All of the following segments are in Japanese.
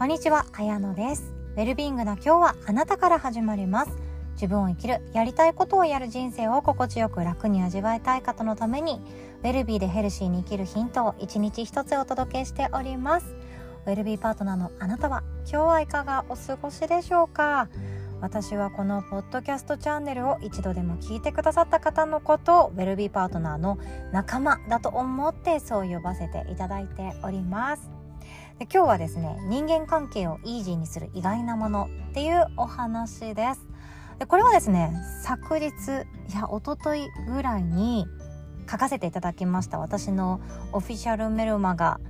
こんにちは、あやのです。ウェルビーイングな今日はあなたから始まります。自分を生きる、やりたいことをやる人生を心地よく楽に味わいたい方のために、ウェルビーでヘルシーに生きるヒントを一日一つお届けしております。ウェルビーパートナーのあなたは今日はいかがお過ごしでしょうか？私はこのポッドキャストチャンネルを一度でも聞いてくださった方のことをウェルビーパートナーの仲間だと思ってそう呼ばせていただいております。で今日はですね人間関係をイージーにする意外なものっていうお話です。でこれはですね昨日いや一昨日ぐらいに書かせていただきました。私のオフィシャルメルマガ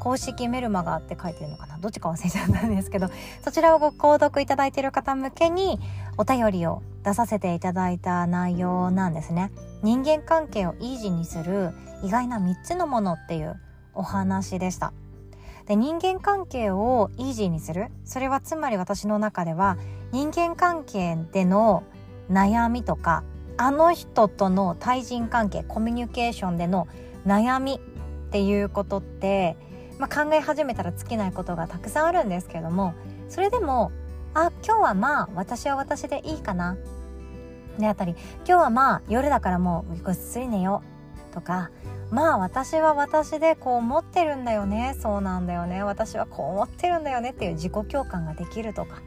公式メルマガって書いてるのかな？どっちか忘れちゃったんですけどそちらをご購読いただいている方向けにお便りを出させていただいた内容なんですね。人間関係をイージーにする意外な3つのものっていうお話でした。で人間関係をイージーにする？それはつまり私の中では人間関係での悩みとかあの人との対人関係コミュニケーションでの悩みっていうことって、まあ、考え始めたら尽きないことがたくさんあるんですけれどもそれでもあ今日はまあ私は私でいいかな。であったり今日はまあ夜だからもうぐっすり寝ようとかまあ私は私でこう思ってるんだよね。そうなんだよね。私はこう思ってるんだよねっていう自己共感ができるとか。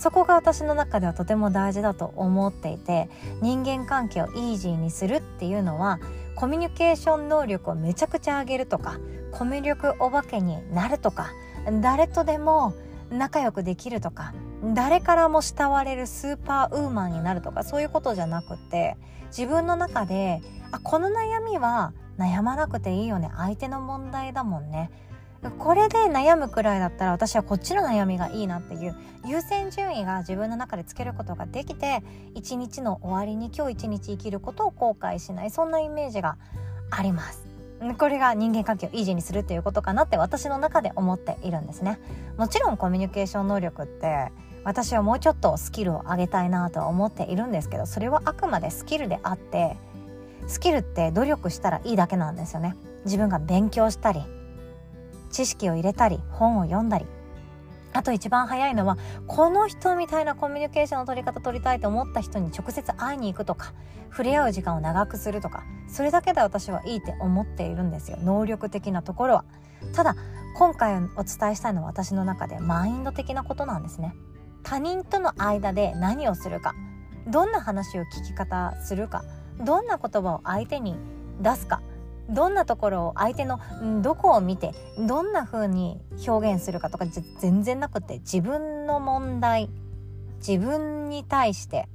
そこが私の中ではとても大事だと思っていて人間関係をイージーにするっていうのはコミュニケーション能力をめちゃくちゃ上げるとかコミュ力お化けになるとか誰とでも仲良くできるとか誰からも慕われるスーパーウーマンになるとかそういうことじゃなくて自分の中であこの悩みは悩まなくていいよね。相手の問題だもんね。これで悩むくらいだったら私はこっちの悩みがいいなっていう優先順位が自分の中でつけることができて一日の終わりに今日一日生きることを後悔しないそんなイメージがあります。これが人間関係をイージーにするっていうことかなって私の中で思っているんですね。もちろんコミュニケーション能力って私はもうちょっとスキルを上げたいなとは思っているんですけどそれはあくまでスキルであってスキルって努力したらいいだけなんですよね。自分が勉強したり知識を入れたり本を読んだり。あと一番早いのはこの人みたいなコミュニケーションの取り方取りたいと思った人に直接会いに行くとか触れ合う時間を長くするとかそれだけで私はいいって思っているんですよ。能力的なところは。ただ今回お伝えしたいのは私の中でマインド的なことなんですね。他人との間で何をするかどんな話を聞き方するかどんな言葉を相手に出すかどんなところを相手のどこを見てどんな風に表現するかとか全然なくて自分の問題自分に対して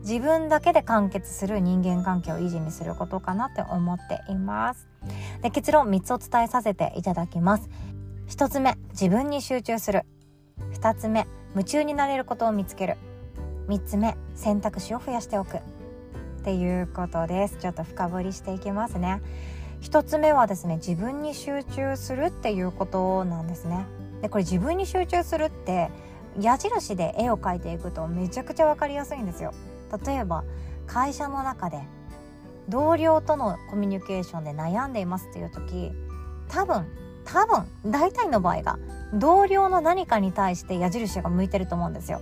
自分だけで完結する人間関係を維持にすることかなって思っています。で結論3つお伝えさせていただきます。1つ目自分に集中する。2つ目夢中になれることを見つける。3つ目選択肢を増やしておく。っていうことです。ちょっと深掘りしていきますね。一つ目はですね自分に集中するっていうことなんですね。でこれ自分に集中するって矢印で絵を描いていくとめちゃくちゃ分かりやすいんですよ。例えば会社の中で同僚とのコミュニケーションで悩んでいますっていう時多分多分大体の場合が同僚の何かに対して矢印が向いてると思うんですよ。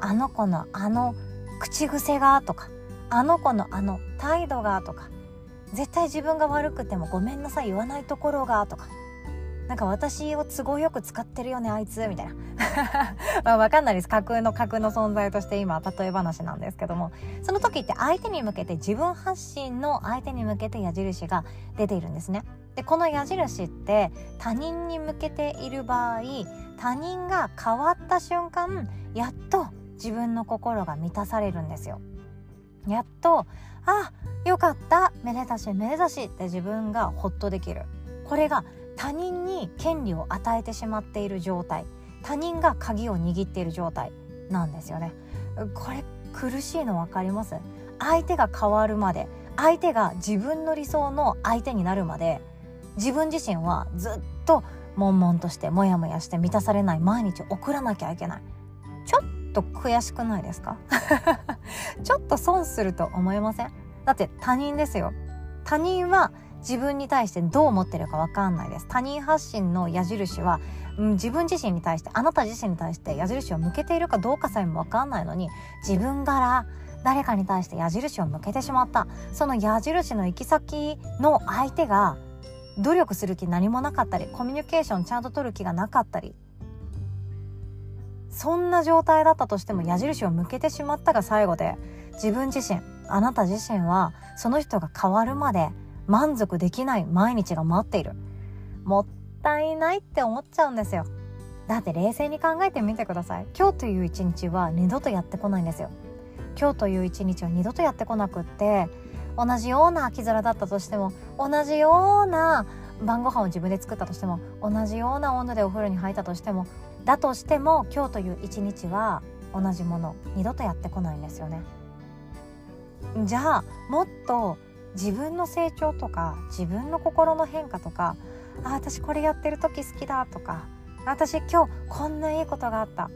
あの子のあの口癖がとかあの子のあの態度がとか絶対自分が悪くてもごめんなさい言わないところがとかなんか私を都合よく使ってるよねあいつみたいな。まあ分かんないです。架空の架空の存在として今例え話なんですけども。その時って相手に向けて自分発信の相手に向けて矢印が出ているんですね。でこの矢印って他人に向けている場合他人が変わった瞬間やっと自分の心が満たされるんですよ。やっとあよかっためでたしめでたしって自分がホッとできる。これが他人に権利を与えてしまっている状態。他人が鍵を握っている状態。なんですよね。これ苦しいの分かります？相手が変わるまで相手が自分の理想の相手になるまで自分自身はずっと悶々としてモヤモヤして満たされない毎日を送らなきゃいけない。ちょっと悔しくないですか？ちょっと損すると思いません？だって他人ですよ。他人は自分に対してどう思ってるか分かんないです。他人発信の矢印は、うん、自分自身に対してあなた自身に対して矢印を向けているかどうかさえも分かんないのに自分から誰かに対して矢印を向けてしまった。その矢印の行き先の相手が努力する気何もなかったりコミュニケーションちゃんと取る気がなかったり。そんな状態だったとしても矢印を向けてしまったが最後で自分自身あなた自身はその人が変わるまで満足できない毎日が待っている。もったいないって思っちゃうんですよ。だって冷静に考えてみてください。今日という一日は二度とやってこないんですよ。今日という一日は二度とやってこなくって同じような秋空だったとしても同じような晩ご飯を自分で作ったとしても同じような温度でお風呂に入ったとしてもだとしても今日という一日は同じもの二度とやってこないんですよね。じゃあもっと自分の成長とか自分の心の変化とかあ私これやってる時好きだとか私今日こんないいことがあった。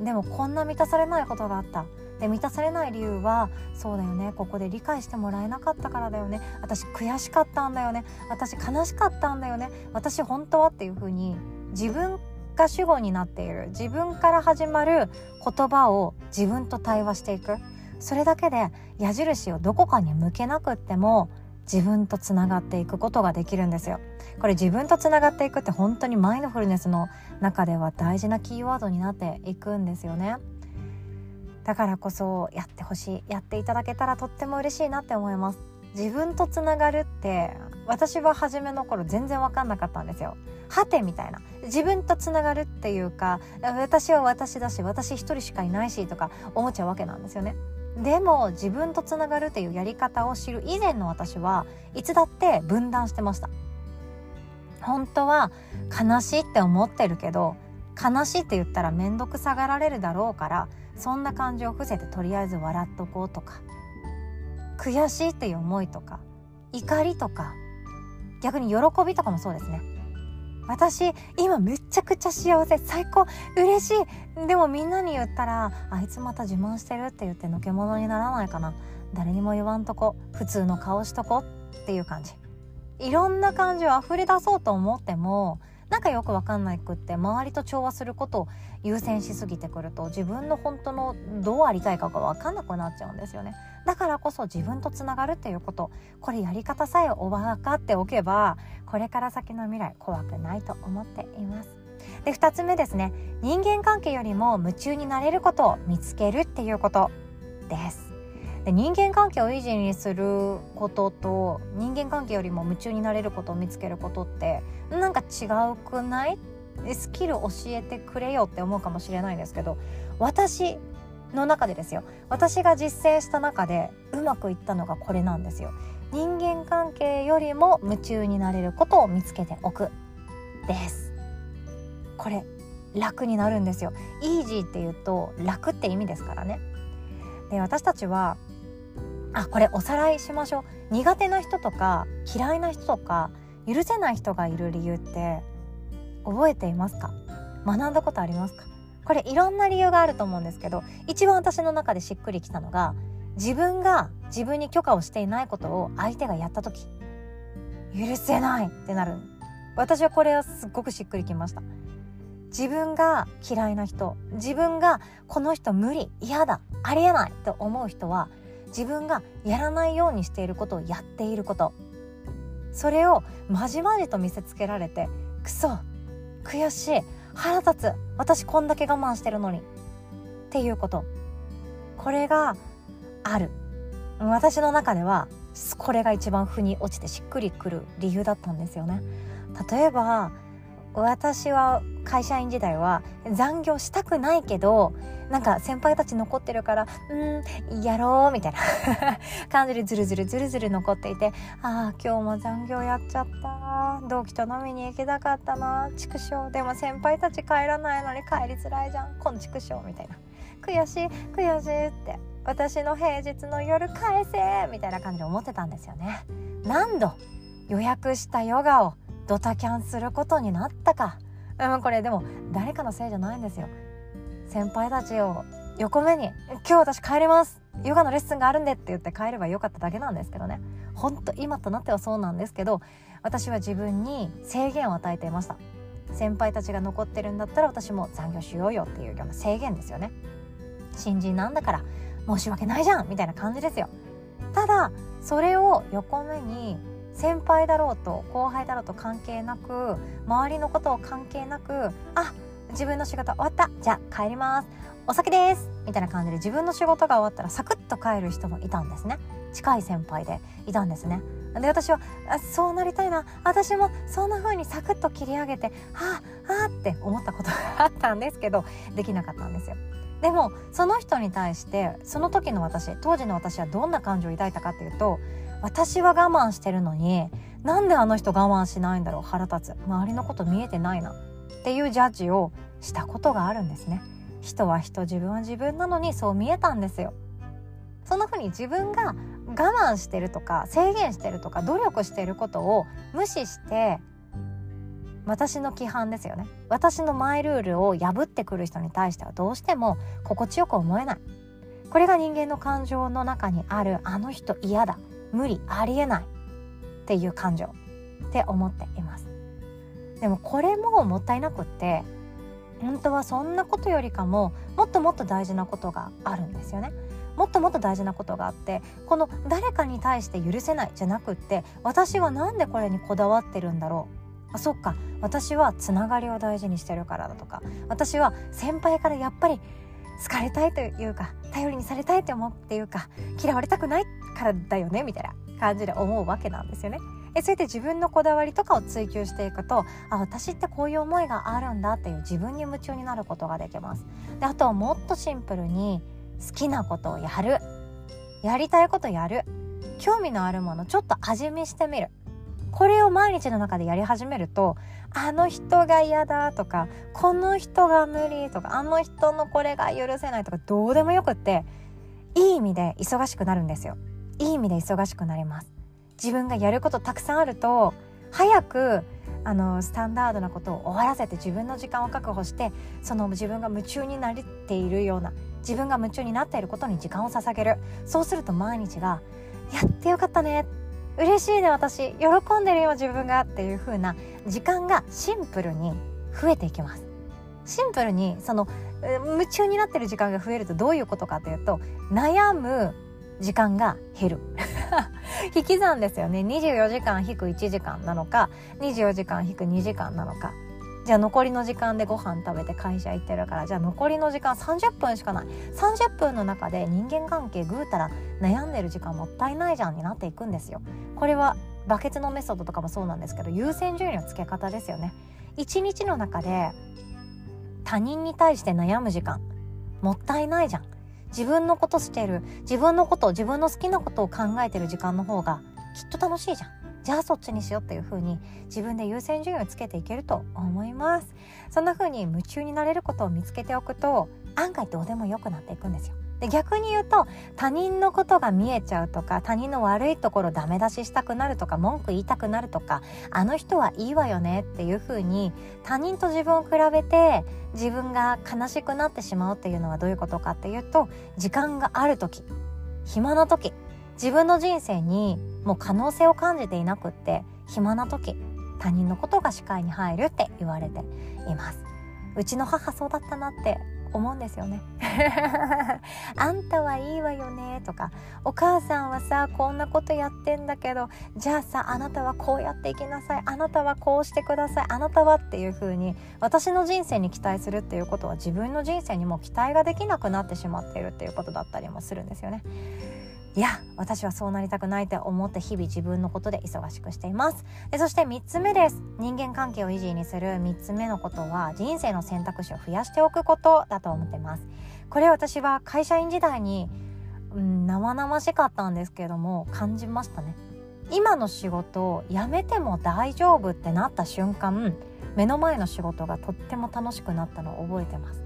でもこんな満たされないことがあった。で満たされない理由はそうだよね。ここで理解してもらえなかったからだよね。私悔しかったんだよね。私悲しかったんだよね。私本当はっていうふうに自分が主語になっている。自分から始まる言葉を自分と対話していく。それだけで矢印をどこかに向けなくっても自分とつながっていくことができるんですよ。これ自分とつながっていくって本当にマインドフルネスの中では大事なキーワードになっていくんですよね。だからこそやってほしいやっていただけたらとっても嬉しいなって思います。自分とつながるって私は初めの頃全然分かんなかったんですよ。はてみたいな。自分とつながるっていうか私は私だし私一人しかいないしとか思っちゃうわけなんですよね。でも自分とつながるっていうやり方を知る以前の私はいつだって分断してました。本当は悲しいって思ってるけど悲しいって言ったら面倒くさがられるだろうからそんな感情を伏せてとりあえず笑っとこうとか悔しいっていう思いとか怒りとか逆に喜びとかもそうですね。私今めちゃくちゃ幸せ最高嬉しい。でもみんなに言ったらあいつまた自慢してるって言ってのけ者にならないかな。誰にも言わんとこ普通の顔しとこっていう感じ。いろんな感情溢れ出そうと思ってもなんかよくわかんないくって周りと調和することを優先しすぎてくると自分の本当のどうありたいかがわかんなくなっちゃうんですよね。だからこそ自分とつながるっていうことこれやり方さえお分かっておけばこれから先の未来怖くないと思っています。で2つ目ですね。人間関係よりも夢中になれることを見つけるっていうことです。で人間関係を維持にすることと人間関係よりも夢中になれることを見つけることってなんか違うくない？スキル教えてくれよって思うかもしれないんですけど私の中でですよ。私が実践した中でうまくいったのがこれなんですよ。人間関係よりも夢中になれることを見つけておく。です。これ楽になるんですよ。イージーっていうと楽って意味ですからね。で私たちはあこれおさらいしましょう。苦手な人とか嫌いな人とか許せない人がいる理由って覚えていますか？学んだことありますか？これいろんな理由があると思うんですけど一番私の中でしっくりきたのが自分が自分に許可をしていないことを相手がやった時許せないってなる。私はこれはすっごくしっくりきました。自分が嫌いな人自分がこの人無理嫌だありえないと思う人は自分がやらないようにしていることをやっていること。それをまじまじと見せつけられてクソ悔しい腹立つ私こんだけ我慢してるのに。っていうこと。これがある。私の中ではこれが一番腑に落ちてしっくりくる理由だったんですよね。例えば私は会社員時代は残業したくないけどなんか先輩たち残ってるからうんやろうみたいな 感じでズルズルズルズル残っていてああ今日も残業やっちゃった。同期と飲みに行きたかったな。畜生。でも先輩たち帰らないのに帰りづらいじゃん。こん畜生みたいな。悔しい悔しいって。私の平日の夜返せみたいな感じで思ってたんですよね。何度予約したヨガをドタキャンすることになったか。うんこれでも誰かのせいじゃないんですよ。先輩たちを横目に「今日私帰ります。ヨガのレッスンがあるんでって言って帰ればよかっただけなんですけどね。本当今となってはそうなんですけど私は自分に制限を与えていました。先輩たちが残ってるんだったら私も残業しようよっていうような制限ですよね。新人なんだから申し訳ないじゃんみたいな感じですよ。ただそれを横目に先輩だろうと後輩だろうと関係なく周りのことを関係なくあ自分の仕事終わった。じゃあ帰ります。お酒です。みたいな感じで自分の仕事が終わったらサクッと帰る人もいたんですね。近い先輩でいたんですね。で私はあそうなりたいな。私もそんな風にサクッと切り上げてはあはあって思ったことがあったんですけどできなかったんですよ。でもその人に対してその時の私当時の私はどんな感情を抱いたかっていうと私は我慢してるのになんであの人我慢しないんだろう腹立つ。周りのこと見えてないなっていうジャッジをしたことがあるんですね。人は人自分は自分なのにそう見えたんですよ。そんな風に自分が我慢してるとか制限してるとか努力してることを無視して私の規範ですよね。私のマイルールを破ってくる人に対してはどうしても心地よく思えない。これが人間の感情の中にあるあの人嫌だ。無理ありえないっていう感情って思っています。でもこれももったいなくって本当はそんなことよりかももっともっと大事なことがあるんですよね。もっともっと大事なことがあってこの誰かに対して許せないじゃなくって私は何でこれにこだわってるんだろう。あそっか。私はつながりを大事にしてるからだとか。私は先輩からやっぱり好かれたいというか頼りにされたいって思うっていうか嫌われたくないっからだよねみたいな感じで思うわけなんですよね。えそうやって自分のこだわりとかを追求していくとあ私ってこういう思いがあるんだっていう自分に夢中になることができます。であとはもっとシンプルに好きなことをやるやりたいことやる興味のあるものちょっと味見してみるこれを毎日の中でやり始めるとあの人が嫌だとかこの人が無理とかあの人のこれが許せないとかどうでもよくっていい意味で忙しくなるんですよいい意味で忙しくなります。自分がやることたくさんあると早くあのスタンダードなことを終わらせて自分の時間を確保してその自分が夢中になっているような自分が夢中になっていることに時間を捧げる。そうすると毎日がやってよかったね。嬉しいね私。喜んでるよ自分がっていう風な時間がシンプルに増えていきます。シンプルにその夢中になってる時間が増えるとどういうことかというと悩む時間が減る。引き算ですよね。24時間引く1時間なのか24時間引く2時間なのか。じゃあ残りの時間でご飯食べて会社行ってるからじゃあ残りの時間30分しかない。30分の中で人間関係ぐうたら悩んでる時間もったいないじゃんになっていくんですよ。これはバケツのメソッドとかもそうなんですけど優先順位のつけ方ですよね。一日の中で他人に対して悩む時間もったいないじゃん。自分のことしてる自分のこと自分の好きなことを考えてる時間の方がきっと楽しいじゃん。じゃあそっちにしようっていう風に自分で優先順位をつけていけると思います。そんな風に夢中になれることを見つけておくと案外どうでもよくなっていくんですよ。で逆に言うと他人のことが見えちゃうとか他人の悪いところダメ出ししたくなるとか文句言いたくなるとかあの人はいいわよねっていう風に他人と自分を比べて自分が悲しくなってしまうっていうのはどういうことかっていうと時間がある時暇な時自分の人生にもう可能性を感じていなくって暇な時他人のことが視界に入るって言われています。うちの母そうだったなって思うんですよね あんたはいいわよねとかお母さんはさこんなことやってんだけどじゃあさあなたはこうやっていきなさいあなたはこうしてくださいあなたはっていう風に私の人生に期待するっていうことは自分の人生にも期待ができなくなってしまっているっていうことだったりもするんですよね。いや私はそうなりたくないと思って日々自分のことで忙しくしています。でそして3つ目です。人間関係を維持にする3つ目のことは人生の選択肢を増やしておくことだと思ってます。これ私は会社員時代に、うん、生々しかったんですけども感じましたね。今の仕事を辞めても大丈夫ってなった瞬間目の前の仕事がとっても楽しくなったのを覚えてます。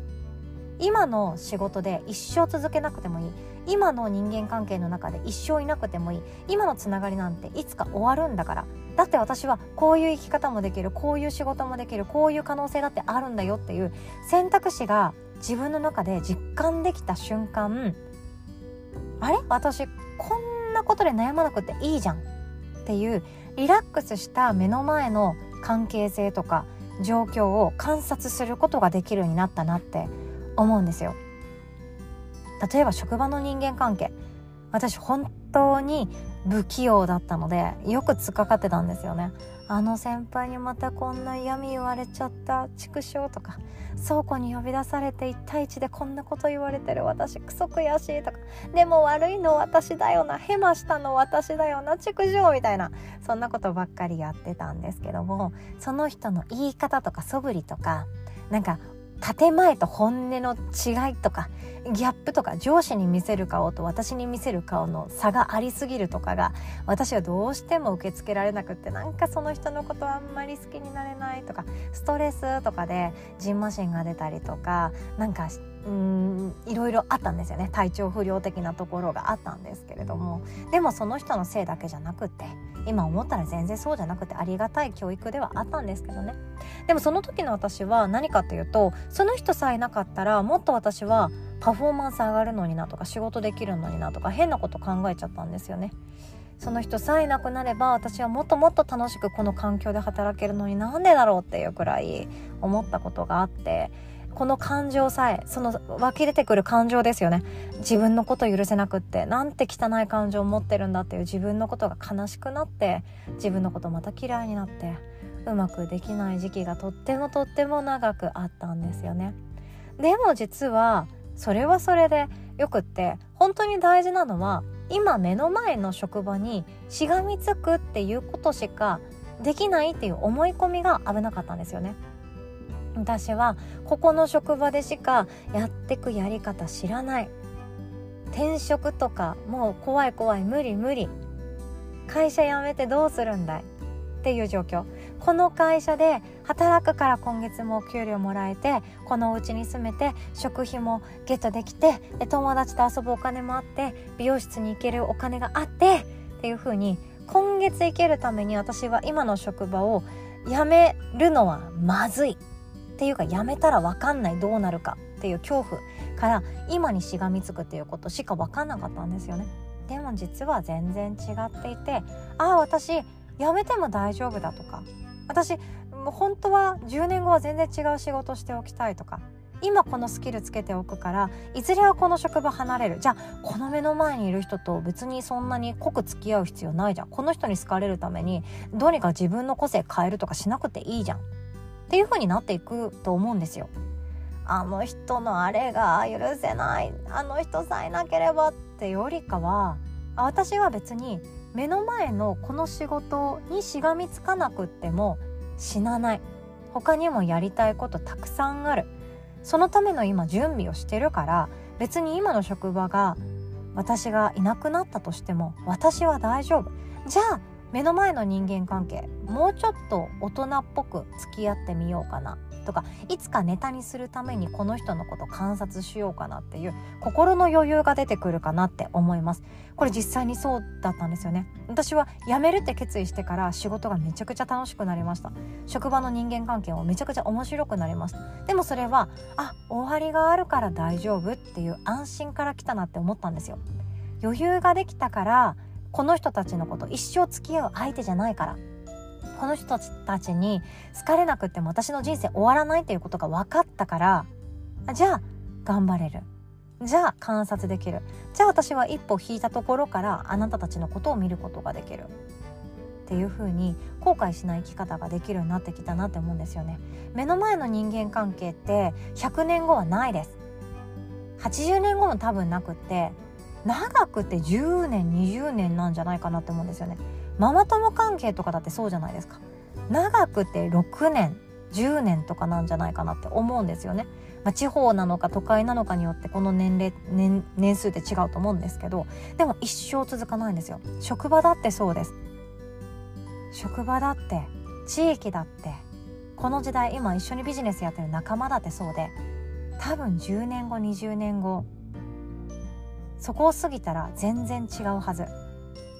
今の仕事で一生続けなくてもいい。今の人間関係の中で一生いなくてもいい。今のつながりなんていつか終わるんだから。だって私はこういう生き方もできる。こういう仕事もできる。こういう可能性だってあるんだよっていう選択肢が自分の中で実感できた瞬間。あれ？私こんなことで悩まなくていいじゃんっていうリラックスした目の前の関係性とか状況を観察することができるようになったなって。思うんですよ。例えば職場の人間関係私本当に不器用だったのでよく突っかかってたんですよねあの先輩にまたこんな嫌味言われちゃった畜生とか倉庫に呼び出されて1対1でこんなこと言われてる私クソ悔しいとかでも悪いの私だよなヘマしたの私だよな畜生みたいなそんなことばっかりやってたんですけどもその人の言い方とか素振りとかなんか建前と本音の違いとかギャップとか上司に見せる顔と私に見せる顔の差がありすぎるとかが私はどうしても受け付けられなくってなんかその人のことあんまり好きになれないとかストレスとかでじんましんが出たりとかなんかうんいろいろあったんですよね。体調不良的なところがあったんですけれども。でもその人のせいだけじゃなくて今思ったら全然そうじゃなくてありがたい教育ではあったんですけどね。でもその時の私は何かっていうとその人さえなかったらもっと私はパフォーマンス上がるのになとか仕事できるのになとか変なこと考えちゃったんですよね。その人さえなくなれば私はもっともっと楽しくこの環境で働けるのになんでだろうっていうくらい思ったことがあって。この感情さえその湧き出てくる感情ですよね。自分のこと許せなくってなんて汚い感情を持ってるんだっていう自分のことが悲しくなって自分のことまた嫌いになってうまくできない時期がとってもとっても長くあったんですよね。でも実はそれはそれでよくって本当に大事なのは今目の前の職場にしがみつくっていうことしかできないっていう思い込みが危なかったんですよね。私はここの職場でしかやってくやり方知らない。転職とかもう怖い怖い無理無理。会社辞めてどうするんだい？っていう状況。この会社で働くから今月もお給料もらえてこのお家に住めて食費もゲットできてで友達と遊ぶお金もあって美容室に行けるお金があってっていう風に今月行けるために私は今の職場を辞めるのはまずい。っていうかやめたら分かんないどうなるかっていう恐怖から今にしがみつくっていうことしか分かんなかったんですよね。でも実は全然違っていてああ私やめても大丈夫だとか私本当は10年後は全然違う仕事しておきたいとか今このスキルつけておくからいずれはこの職場離れる。じゃあこの目の前にいる人と別にそんなに濃く付き合う必要ないじゃん。この人に好かれるためにどうにか自分の個性変えるとかしなくていいじゃん。っていう風になっていくと思うんですよ。あの人のあれが許せないあの人さえなければってよりかは私は別に目の前のこの仕事にしがみつかなくっても死なない。他にもやりたいことたくさんある。そのための今準備をしてるから別に今の職場が私がいなくなったとしても私は大丈夫。じゃあ目の前の人間関係もうちょっと大人っぽく付き合ってみようかなとかいつかネタにするためにこの人のこと観察しようかなっていう心の余裕が出てくるかなって思います。これ実際にそうだったんですよね。私は辞めるって決意してから仕事がめちゃくちゃ楽しくなりました。職場の人間関係もめちゃくちゃ面白くなりました。でもそれはあ終わりがあるから大丈夫っていう安心から来たなって思ったんですよ。余裕ができたからこの人たちのこと一生付き合う相手じゃないから。この人たちに好かれなくても私の人生終わらないっていうことが分かったから。じゃあ頑張れる。じゃあ観察できる。じゃあ私は一歩引いたところからあなたたちのことを見ることができる。っていう風に後悔しない生き方ができるようになってきたなって思うんですよね。目の前の人間関係って100年後はないです。80年後も多分なくって長くて10年20年なんじゃないかなって思うんですよね。ママ友関係とかだってそうじゃないですか。長くて6年10年とかなんじゃないかなって思うんですよね、まあ、地方なのか都会なのかによってこの年齢年年数って違うと思うんですけどでも一生続かないんですよ。職場だってそうです。職場だって地域だってこの時代今一緒にビジネスやってる仲間だってそうで多分10年後20年後そこを過ぎたら全然違うはず。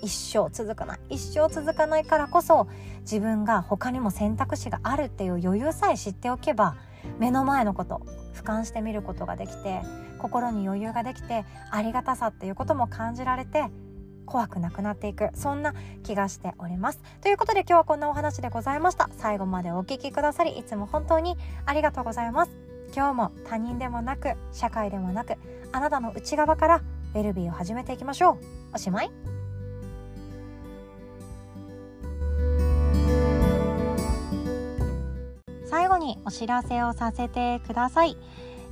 一生続かない。一生続かないからこそ自分が他にも選択肢があるっていう余裕さえ知っておけば目の前のこと俯瞰してみることができて心に余裕ができてありがたさっていうことも感じられて怖くなくなっていく。そんな気がしております。ということで今日はこんなお話でございました。最後までお聞きくださりいつも本当にありがとうございます。今日も他人でもなく社会でもなくあなたの内側からウェルビーを始めていきましょう。おしまい。最後にお知らせをさせてください。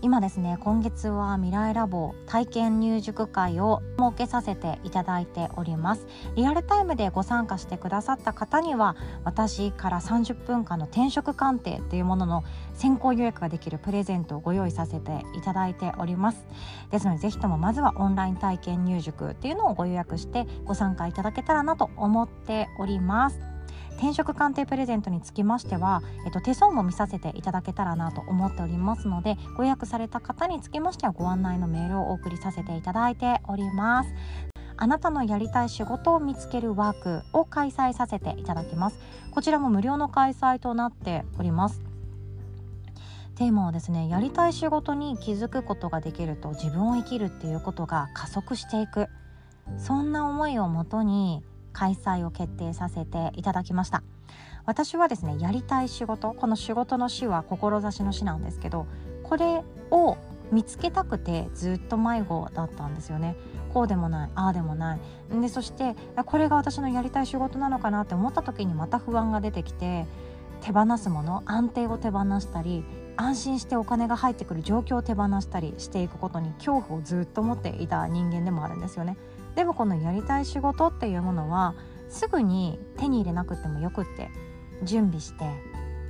今ですね今月は未来ラボ体験入塾会を設けさせていただいております。リアルタイムでご参加してくださった方には私から30分間の転職鑑定というものの先行予約ができるプレゼントをご用意させていただいております。ですのでぜひともまずはオンライン体験入塾っていうのをご予約してご参加いただけたらなと思っております。転職鑑定プレゼントにつきましては、えっと、手相も見させていただけたらなと思っておりますのでご予約された方につきましてはご案内のメールをお送りさせていただいております。あなたのやりたい仕事を見つけるワークを開催させていただきます。こちらも無料の開催となっております。テーマはですねやりたい仕事に気づくことができると自分を生きるっていうことが加速していく。そんな思いをもとに開催を決定させていただきました。私はですねやりたい仕事この仕事の死は志の死なんですけどこれを見つけたくてずっと迷子だったんですよね。こうでもないああでもない。でそしてこれが私のやりたい仕事なのかなって思った時にまた不安が出てきて手放すもの安定を手放したり安心してお金が入ってくる状況を手放したりしていくことに恐怖をずっと持っていた人間でもあるんですよね。でもこのやりたい仕事っていうものはすぐに手に入れなくてもよくって準備して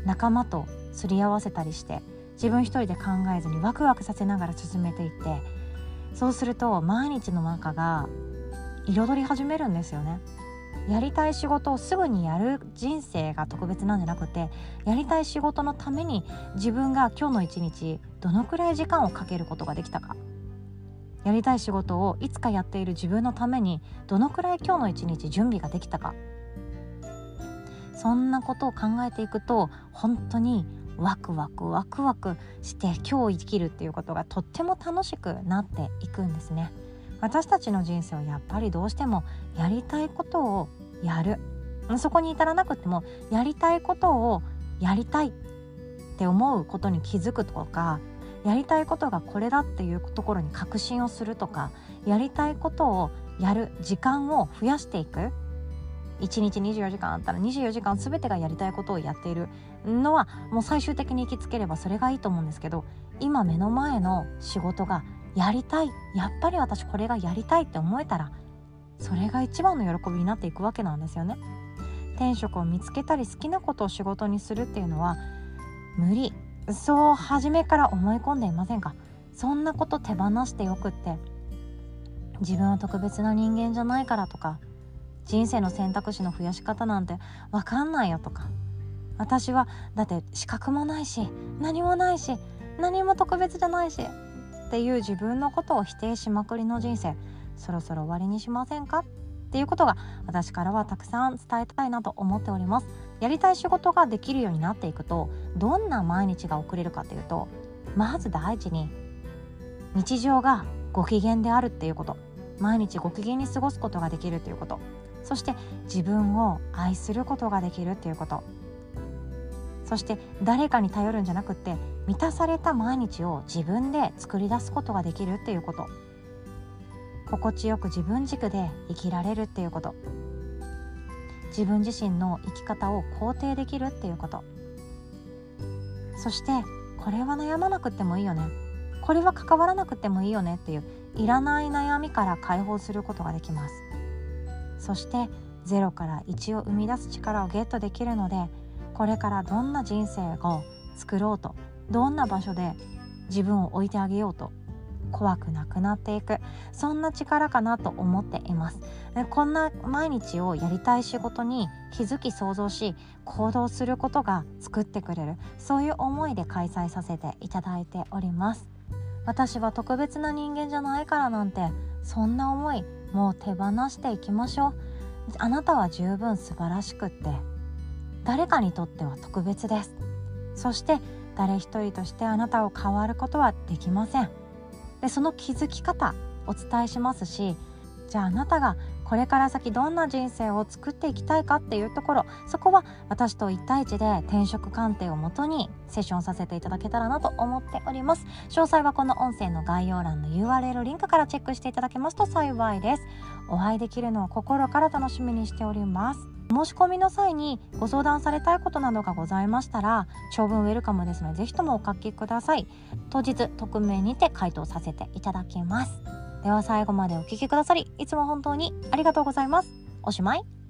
仲間とすり合わせたりして自分一人で考えずにワクワクさせながら進めていってそうすると毎日の中が彩り始めるんですよね。やりたい仕事をすぐにやる人生が特別なんじゃなくてやりたい仕事のために自分が今日の一日どのくらい時間をかけることができたかやりたい仕事をいつかやっている自分のためにどのくらい今日の一日準備ができたか。そんなことを考えていくと本当にワクワクワクワクして今日生きるっていうことがとっても楽しくなっていくんですね。私たちの人生はやっぱりどうしてもやりたいことをやる。そこに至らなくてもやりたいことをやりたいって思うことに気づくとかやりたいことがこれだっていうところに確信をするとかやりたいことをやる時間を増やしていく1日24時間あったら24時間全てがやりたいことをやっているのはもう最終的に行きつければそれがいいと思うんですけど今目の前の仕事がやりたいやっぱり私これがやりたいって思えたらそれが一番の喜びになっていくわけなんですよね。転職を見つけたり好きなことを仕事にするっていうのは無理そう初めから思い込んでいませんか？そんなこと手放してよくって。自分は特別な人間じゃないからとか。人生の選択肢の増やし方なんて分かんないよとか。私はだって資格もないし何もないし何も特別じゃないしっていう自分のことを否定しまくりの人生。そろそろ終わりにしませんか？っっていうことが私からはたくさん伝えたいなと思っております。やりたい仕事ができるようになっていくとどんな毎日が送れるかっていうとまず第一に日常がご機嫌であるっていうこと。毎日ご機嫌に過ごすことができるっていうこと。そして自分を愛することができるっていうこと。そして誰かに頼るんじゃなくって満たされた毎日を自分で作り出すことができるっていうこと。心地よく自分軸で生きられるっていうこと。自分自身の生き方を肯定できるっていうこと。そしてこれは悩まなくてもいいよね。これは関わらなくてもいいよねっていういらない悩みから解放することができます。そして0から1を生み出す力をゲットできるのでこれからどんな人生を作ろうとどんな場所で自分を置いてあげようと怖くなくなっていく。そんな力かなと思っています。こんな毎日をやりたい仕事に気づき想像し行動することが作ってくれる。そういう思いで開催させていただいております。私は特別な人間じゃないからなんてそんな思いもう手放していきましょう。あなたは十分素晴らしくって誰かにとっては特別です。そして誰一人としてあなたを変わることはできません。でその気づき方お伝えしますしじゃああなたがこれから先どんな人生を作っていきたいかっていうところそこは私と1対1で転職鑑定をもとにセッションさせていただけたらなと思っております。詳細はこの音声の概要欄の URL リンクからチェックしていただけますと幸いです。お会いできるのを心から楽しみにしております。申し込みの際にご相談されたいことなどがございましたら長文ウェルカムですのでぜひともお書きください。当日匿名にて回答させていただきます。では最後までお聴きくださりいつも本当にありがとうございます。おしまい。